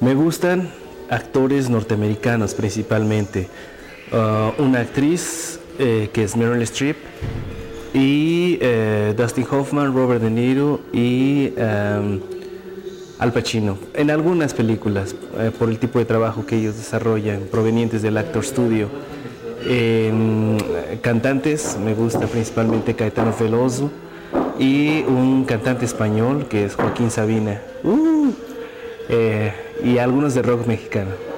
Me gustan actores norteamericanos principalmente. Uh, una actriz eh, que es Meryl Streep y eh, Dustin Hoffman, Robert De Niro y um, Al Pacino. En algunas películas, eh, por el tipo de trabajo que ellos desarrollan, provenientes del Actor Studio. En cantantes me gusta principalmente Caetano Veloso y un cantante español que es Joaquín Sabina. Uh, y algunos de rock mexicano.